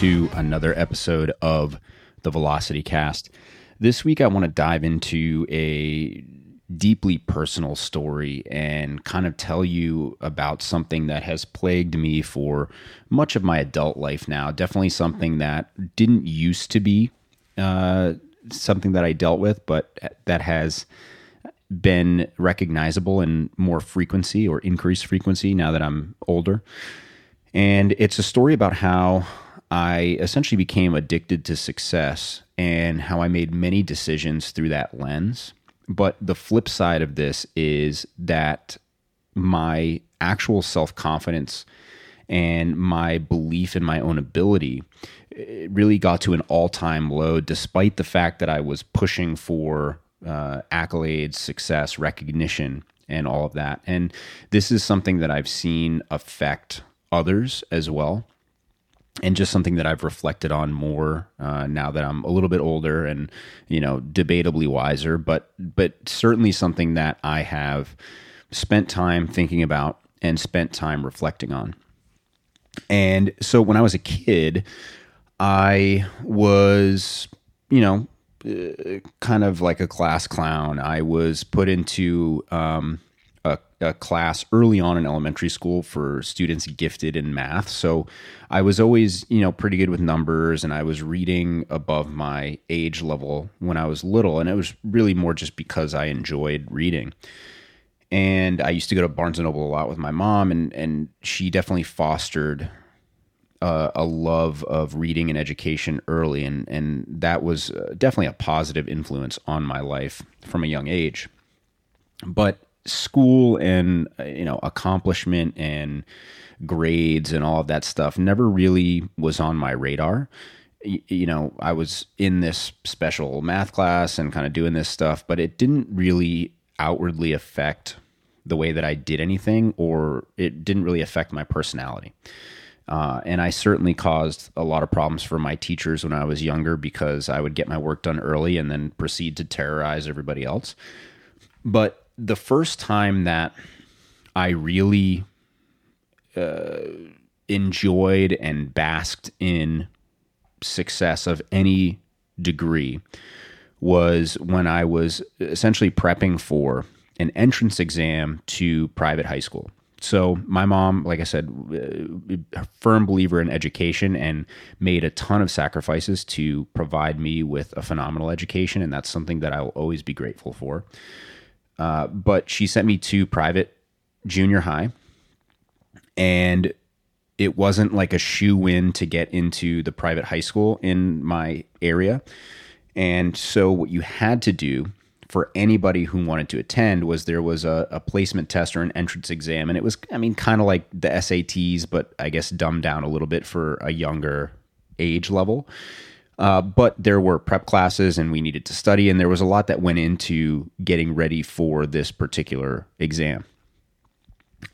To another episode of the Velocity Cast. This week, I want to dive into a deeply personal story and kind of tell you about something that has plagued me for much of my adult life now. Definitely something that didn't used to be uh, something that I dealt with, but that has been recognizable in more frequency or increased frequency now that I'm older. And it's a story about how I essentially became addicted to success and how I made many decisions through that lens. But the flip side of this is that my actual self confidence and my belief in my own ability really got to an all time low, despite the fact that I was pushing for uh, accolades, success, recognition, and all of that. And this is something that I've seen affect others as well. And just something that I've reflected on more uh, now that I'm a little bit older and you know debatably wiser, but but certainly something that I have spent time thinking about and spent time reflecting on. And so when I was a kid, I was you know uh, kind of like a class clown. I was put into um, a, a, class early on in elementary school for students gifted in math. So I was always, you know, pretty good with numbers and I was reading above my age level when I was little. And it was really more just because I enjoyed reading. And I used to go to Barnes and Noble a lot with my mom, and, and she definitely fostered uh, a love of reading and education early. And, and that was uh, definitely a positive influence on my life from a young age. But school and uh, you know accomplishment and grades and all of that stuff never really was on my radar you know i was in this special math class and kind of doing this stuff but it didn't really outwardly affect the way that i did anything or it didn't really affect my personality uh, and I certainly caused a lot of problems for my teachers when I was younger because I would get my work done early and then proceed to terrorize everybody else. But the first time that I really uh, enjoyed and basked in success of any degree was when I was essentially prepping for an entrance exam to private high school. So my mom, like I said, a firm believer in education and made a ton of sacrifices to provide me with a phenomenal education, and that's something that I will always be grateful for. Uh, but she sent me to private junior high, and it wasn't like a shoe in to get into the private high school in my area. And so, what you had to do for anybody who wanted to attend was there was a, a placement test or an entrance exam. And it was, I mean, kind of like the SATs, but I guess dumbed down a little bit for a younger age level. Uh, but there were prep classes and we needed to study, and there was a lot that went into getting ready for this particular exam.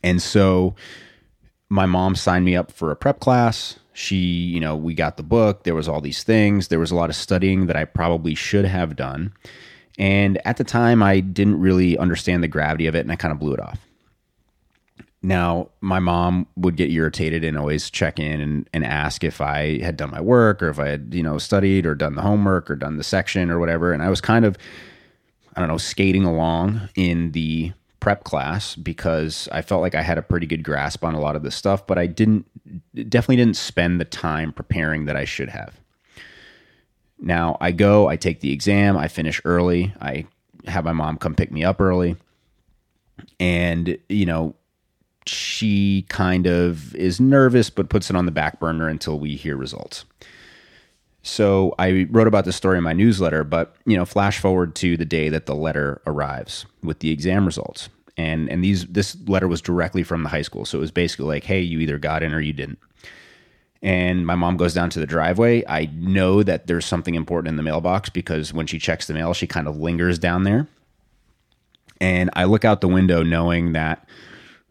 And so my mom signed me up for a prep class. She, you know, we got the book. There was all these things. There was a lot of studying that I probably should have done. And at the time, I didn't really understand the gravity of it and I kind of blew it off. Now, my mom would get irritated and always check in and, and ask if I had done my work or if I had, you know, studied or done the homework or done the section or whatever. And I was kind of, I don't know, skating along in the prep class because I felt like I had a pretty good grasp on a lot of this stuff, but I didn't, definitely didn't spend the time preparing that I should have. Now I go, I take the exam, I finish early, I have my mom come pick me up early. And, you know, she kind of is nervous but puts it on the back burner until we hear results. So I wrote about this story in my newsletter, but you know, flash forward to the day that the letter arrives with the exam results. And and these this letter was directly from the high school. So it was basically like, hey, you either got in or you didn't. And my mom goes down to the driveway. I know that there's something important in the mailbox because when she checks the mail, she kind of lingers down there. And I look out the window knowing that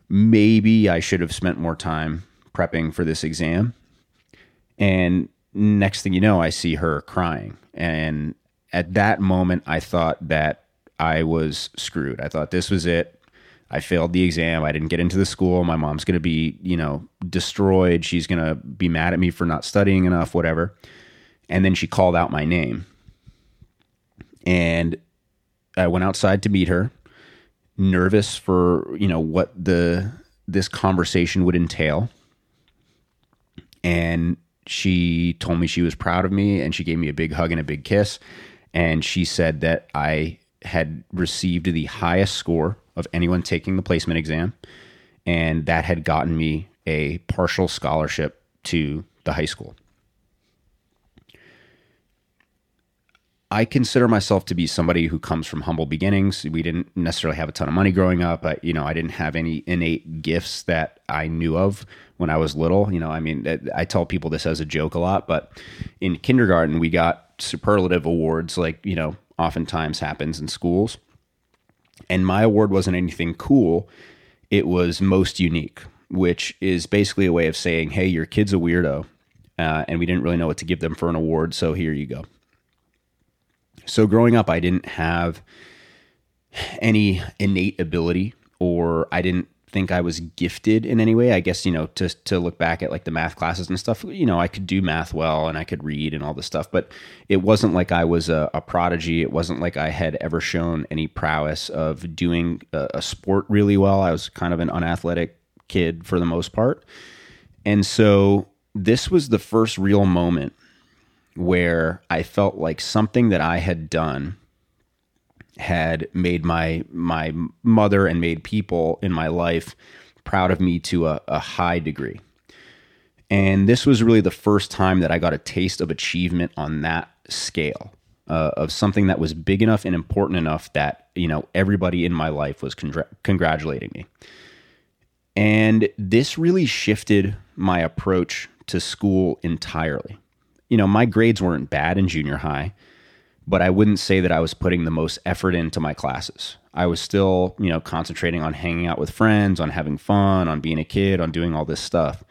maybe I should have spent more time prepping for this exam. And next thing you know, I see her crying. And at that moment, I thought that I was screwed. I thought this was it. I failed the exam. I didn't get into the school. My mom's going to be, you know, destroyed. She's going to be mad at me for not studying enough, whatever. And then she called out my name. And I went outside to meet her, nervous for, you know, what the this conversation would entail. And she told me she was proud of me and she gave me a big hug and a big kiss. And she said that I had received the highest score of anyone taking the placement exam, and that had gotten me a partial scholarship to the high school. I consider myself to be somebody who comes from humble beginnings. We didn't necessarily have a ton of money growing up. I, you know, I didn't have any innate gifts that I knew of when I was little. You know, I mean, I tell people this as a joke a lot, but in kindergarten, we got superlative awards like, you know, oftentimes happens in schools. And my award wasn't anything cool, it was most unique, which is basically a way of saying, hey, your kid's a weirdo. Uh, and we didn't really know what to give them for an award, so here you go. So growing up, I didn't have any innate ability, or I didn't think I was gifted in any way. I guess, you know, to, to look back at like the math classes and stuff, you know, I could do math well and I could read and all this stuff, but it wasn't like I was a, a prodigy. It wasn't like I had ever shown any prowess of doing a, a sport really well. I was kind of an unathletic kid for the most part. And so this was the first real moment where I felt like something that I had done had made my my mother and made people in my life proud of me to a, a high degree. And this was really the first time that I got a taste of achievement on that scale. Uh, of something that was big enough and important enough that you know everybody in my life was congr- congratulating me and this really shifted my approach to school entirely you know my grades weren't bad in junior high but I wouldn't say that I was putting the most effort into my classes. I was still, you know, concentrating on hanging out with friends, on having fun, on being a kid, on doing all this stuff.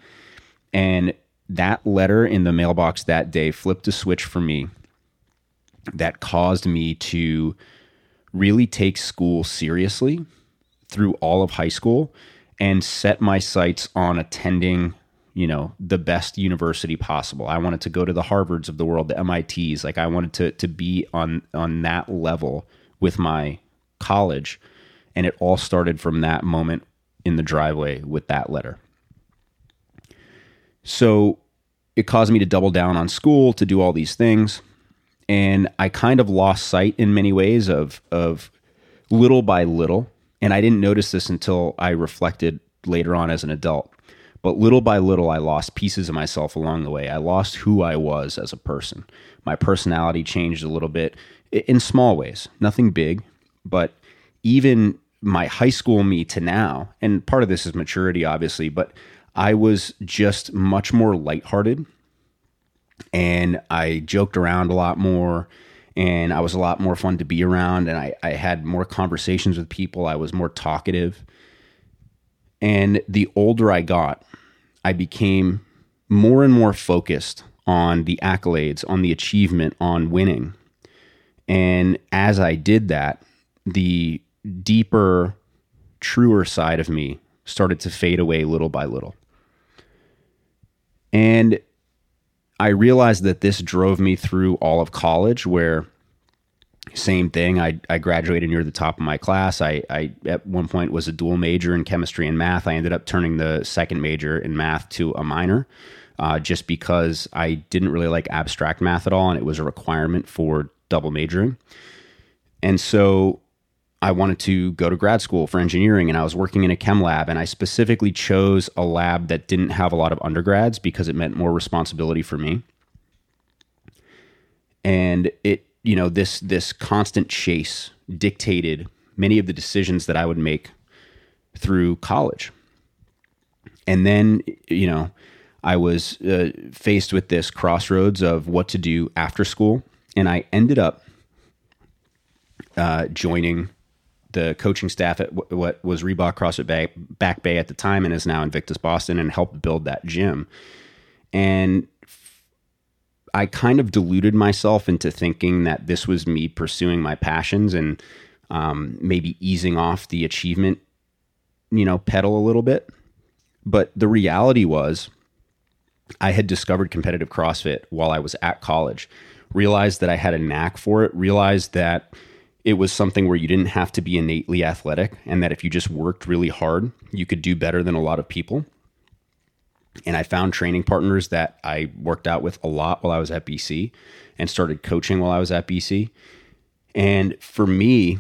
And that letter in the mailbox that day flipped a switch for me that caused me to really take school seriously through all of high school and set my sights on attending you know the best university possible. I wanted to go to the harvards of the world the mits like i wanted to to be on on that level with my college. And it all started from that moment in the driveway with that letter. So it caused me to double down on school to do all these things. And i kind of lost sight in many ways of of little by little. And i didn't notice this until i reflected later on as an adult but little by little, I lost pieces of myself along the way. I lost who I was as a person. My personality changed a little bit in small ways, nothing big, but even my high school me to now, and part of this is maturity, obviously, but I was just much more lighthearted and I joked around a lot more and I was a lot more fun to be around and I, I had more conversations with people. I was more talkative. And the older I got, I became more and more focused on the accolades, on the achievement, on winning. And as I did that, the deeper, truer side of me started to fade away little by little. And I realized that this drove me through all of college, where same thing. I, I graduated near the top of my class. I, I at one point was a dual major in chemistry and math. I ended up turning the second major in math to a minor, uh, just because I didn't really like abstract math at all, and it was a requirement for double majoring. And so I wanted to go to grad school for engineering, and I was working in a chem lab, and I specifically chose a lab that didn't have a lot of undergrads because it meant more responsibility for me. And it you know this this constant chase dictated many of the decisions that I would make through college. And then you know I was uh, faced with this crossroads of what to do after school, and I ended up uh, joining the coaching staff at what was Reebok CrossFit Back Bay at the time, and is now Invictus Boston, and helped build that gym. And I kind of deluded myself into thinking that this was me pursuing my passions and um, maybe easing off the achievement you know, pedal a little bit. But the reality was, I had discovered competitive CrossFit while I was at college, realized that I had a knack for it, realized that it was something where you didn't have to be innately athletic and that if you just worked really hard, you could do better than a lot of people. And I found training partners that I worked out with a lot while I was at BC and started coaching while I was at BC. And for me,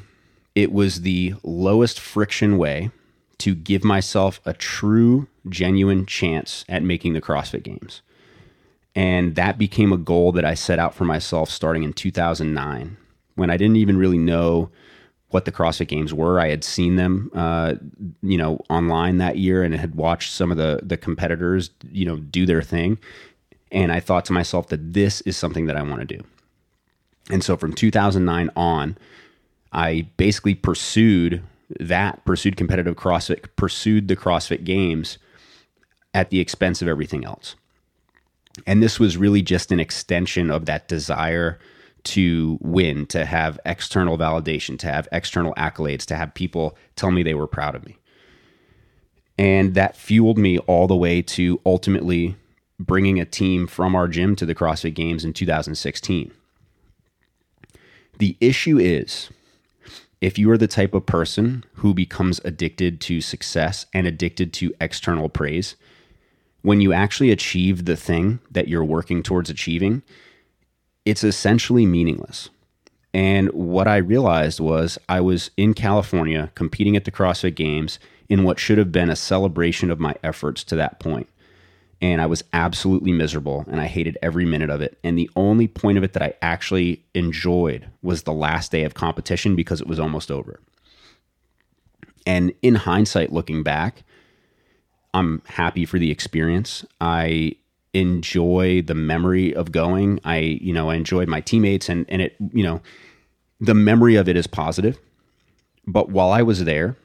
it was the lowest friction way to give myself a true, genuine chance at making the CrossFit Games. And that became a goal that I set out for myself starting in 2009 when I didn't even really know what the CrossFit Games were. I had seen them, uh, you know, online that year and had watched some of the the competitors, you know, do their thing. And I thought to myself that this is something that I want to do. And so from 2009 on, I basically pursued that, pursued competitive CrossFit, pursued the CrossFit Games at the expense of everything else. And this was really just an extension of that desire to win, to have external validation, to have external accolades, to have people tell me they were proud of me. And that fueled me all the way to ultimately bringing a team from our gym to the CrossFit Games in 2016. The issue is if you are the type of person who becomes addicted to success and addicted to external praise, when you actually achieve the thing that you're working towards achieving, it's essentially meaningless. And what I realized was I was in California competing at the CrossFit Games in what should have been a celebration of my efforts to that point. And I was absolutely miserable and I hated every minute of it. And the only point of it that I actually enjoyed was the last day of competition because it was almost over. And in hindsight, looking back, I'm happy for the experience. I enjoy the memory of going. I, you know, I enjoyed my teammates and and it, you know, the memory of it is positive. But while I was there,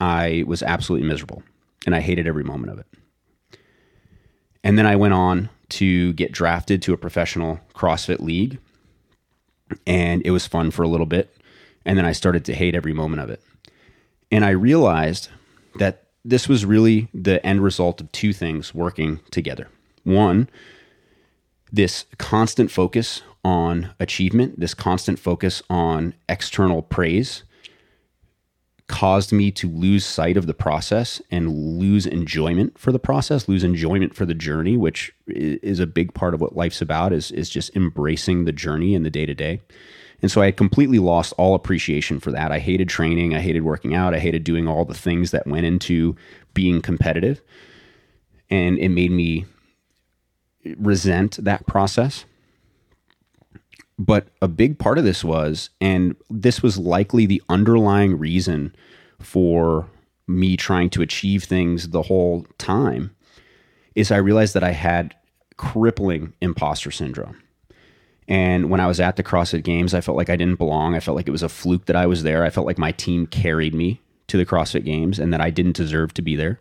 I was absolutely miserable and I hated every moment of it. And then I went on to get drafted to a professional CrossFit league. And it was fun for a little bit. And then I started to hate every moment of it. And I realized that this was really the end result of two things working together. One, this constant focus on achievement, this constant focus on external praise caused me to lose sight of the process and lose enjoyment for the process, lose enjoyment for the journey, which is a big part of what life's about is is just embracing the journey and the day to day. And so I had completely lost all appreciation for that. I hated training, I hated working out, I hated doing all the things that went into being competitive. And it made me resent that process. But a big part of this was, and this was likely the underlying reason for me trying to achieve things the whole time, is I realized that I had crippling imposter syndrome. And when I was at the CrossFit Games, I felt like I didn't belong. I felt like it was a fluke that I was there. I felt like my team carried me to the CrossFit Games and that I didn't deserve to be there.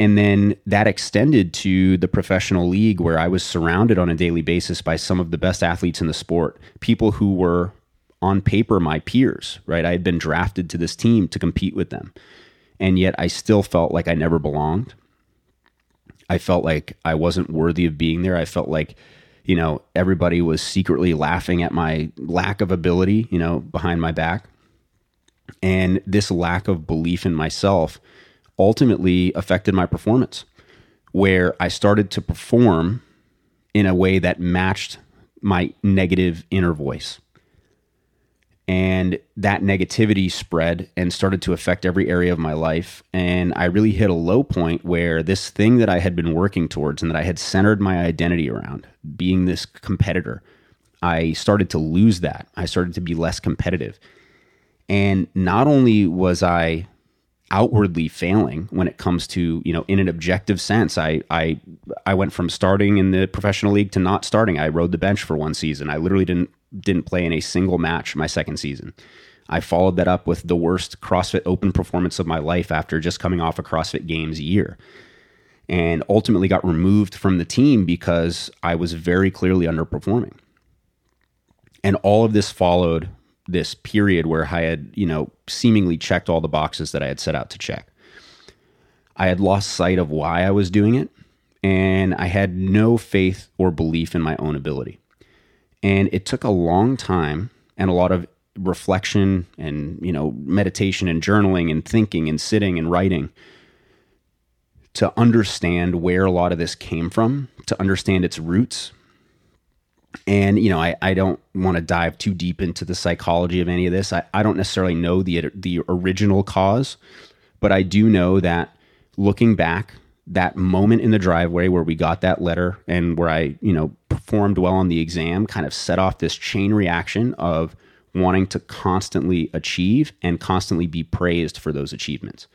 And then that extended to the professional league where I was surrounded on a daily basis by some of the best athletes in the sport, people who were on paper my peers, right? I had been drafted to this team to compete with them. And yet I still felt like I never belonged. I felt like I wasn't worthy of being there. I felt like, you know, everybody was secretly laughing at my lack of ability, you know, behind my back. And this lack of belief in myself ultimately affected my performance, where I started to perform in a way that matched my negative inner voice. And that negativity spread and started to affect every area of my life. And I really hit a low point where this thing that I had been working towards and that I had centered my identity around, being this competitor, I started to lose that. I started to be less competitive. And not only was I outwardly failing when it comes to you know in an objective sense. I i i went from starting in the professional league to not starting. I rode the bench for one season. I literally didn't didn't play in a single match my second season. I followed that up with the worst crossfit open performance of my life after just coming off a crossfit games year. And ultimately got removed from the team because i was very clearly underperforming. And all of this followed this period where I had, you know, seemingly checked all the boxes that I had set out to check. I had lost sight of why I was doing it, and I had no faith or belief in my own ability. And it took a long time and a lot of reflection and, you know, meditation and journaling and thinking and sitting and writing to understand where a lot of this came from, to understand its roots. And, you know, I, I don't want to dive too deep into the psychology of any of this. I, I don't necessarily know the, the original cause, but I do know that looking back, that moment in the driveway where we got that letter and where I, you know, performed well on the exam kind of set off this chain reaction of wanting to constantly achieve and constantly be praised for those achievements.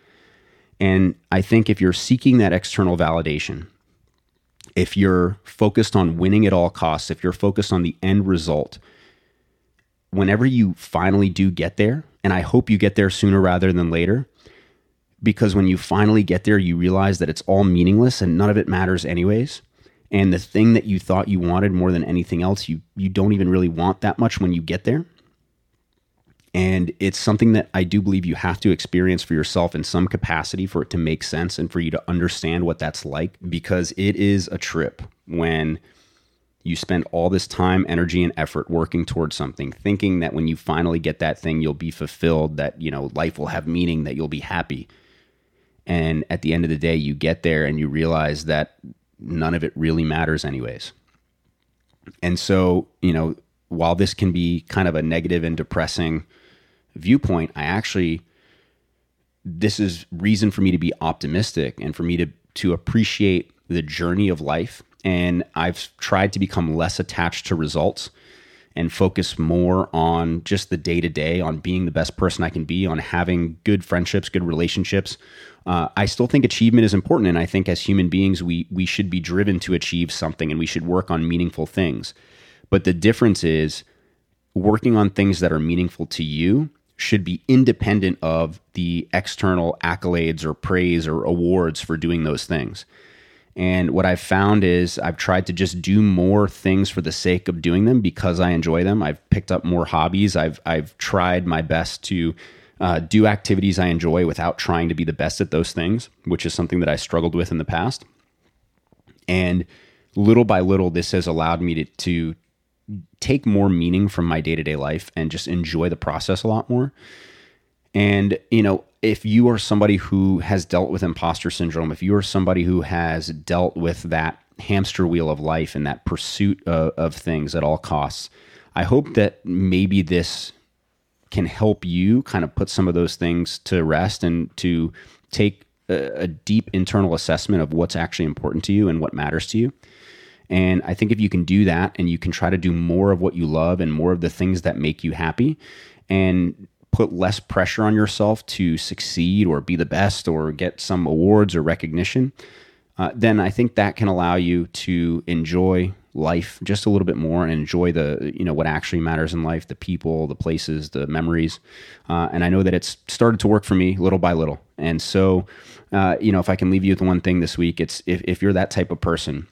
And I think if you're seeking that external validation, if you're focused on winning at all costs, if you're focused on the end result, whenever you finally do get there, and I hope you get there sooner rather than later, because when you finally get there, you realize that it's all meaningless and none of it matters, anyways. And the thing that you thought you wanted more than anything else, you, you don't even really want that much when you get there. And it's something that I do believe you have to experience for yourself in some capacity for it to make sense and for you to understand what that's like because it is a trip when you spend all this time, energy, and effort working towards something, thinking that when you finally get that thing, you'll be fulfilled, that, you know, life will have meaning, that you'll be happy. And at the end of the day, you get there and you realize that none of it really matters, anyways. And so, you know, while this can be kind of a negative and depressing viewpoint, I actually this is reason for me to be optimistic and for me to to appreciate the journey of life and I've tried to become less attached to results and focus more on just the day to day, on being the best person I can be, on having good friendships, good relationships. Uh, I still think achievement is important, and I think as human beings, we we should be driven to achieve something, and we should work on meaningful things. But the difference is working on things that are meaningful to you should be independent of the external accolades or praise or awards for doing those things. And what I've found is I've tried to just do more things for the sake of doing them because I enjoy them. I've picked up more hobbies. I've I've tried my best to uh, do activities I enjoy without trying to be the best at those things, which is something that I struggled with in the past. And little by little, this has allowed me to, to take more meaning from my day to day life and just enjoy the process a lot more. And, you know, if you are somebody who has dealt with imposter syndrome, if you are somebody who has dealt with that hamster wheel of life and that pursuit of, of things at all costs, I hope that maybe this can help you kind of put some of those things to rest and to take a, a deep internal assessment of what's actually important to you and what matters to you. And I think if you can do that and you can try to do more of what you love and more of the things that make you happy and put less pressure on yourself to succeed or be the best or get some awards or recognition, uh, then I think that can allow you to enjoy life just a little bit more and enjoy the you know what actually matters in life the people the places the memories. Uh, and i know that it's started to work for me little by little. And so uh, you know if i can leave you with one thing this week it's if, if you're that type of person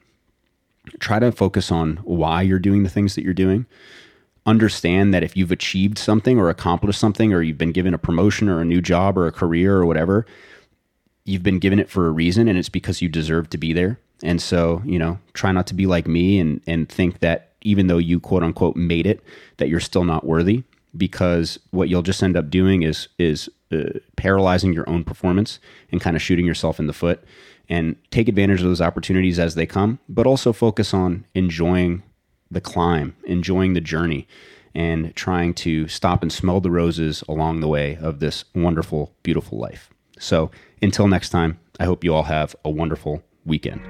try to focus on why you're doing the things that you're doing. Understand that if you've achieved something or accomplished something, or you've been given a promotion or a new job or a career or whatever, you've been given it for a reason and it's because you deserve to be there. And so, you know, try not to be like me and, and think that even though you quote unquote made it, that you're still not worthy because what you'll just end up doing is, is uh, paralyzing your own performance and kind of shooting yourself in the foot and take advantage of those opportunities as they come, but also focus on enjoying the climb, enjoying the journey, and trying to stop and smell the roses along the way of this wonderful, beautiful life. So until next time, I hope you all have a wonderful weekend.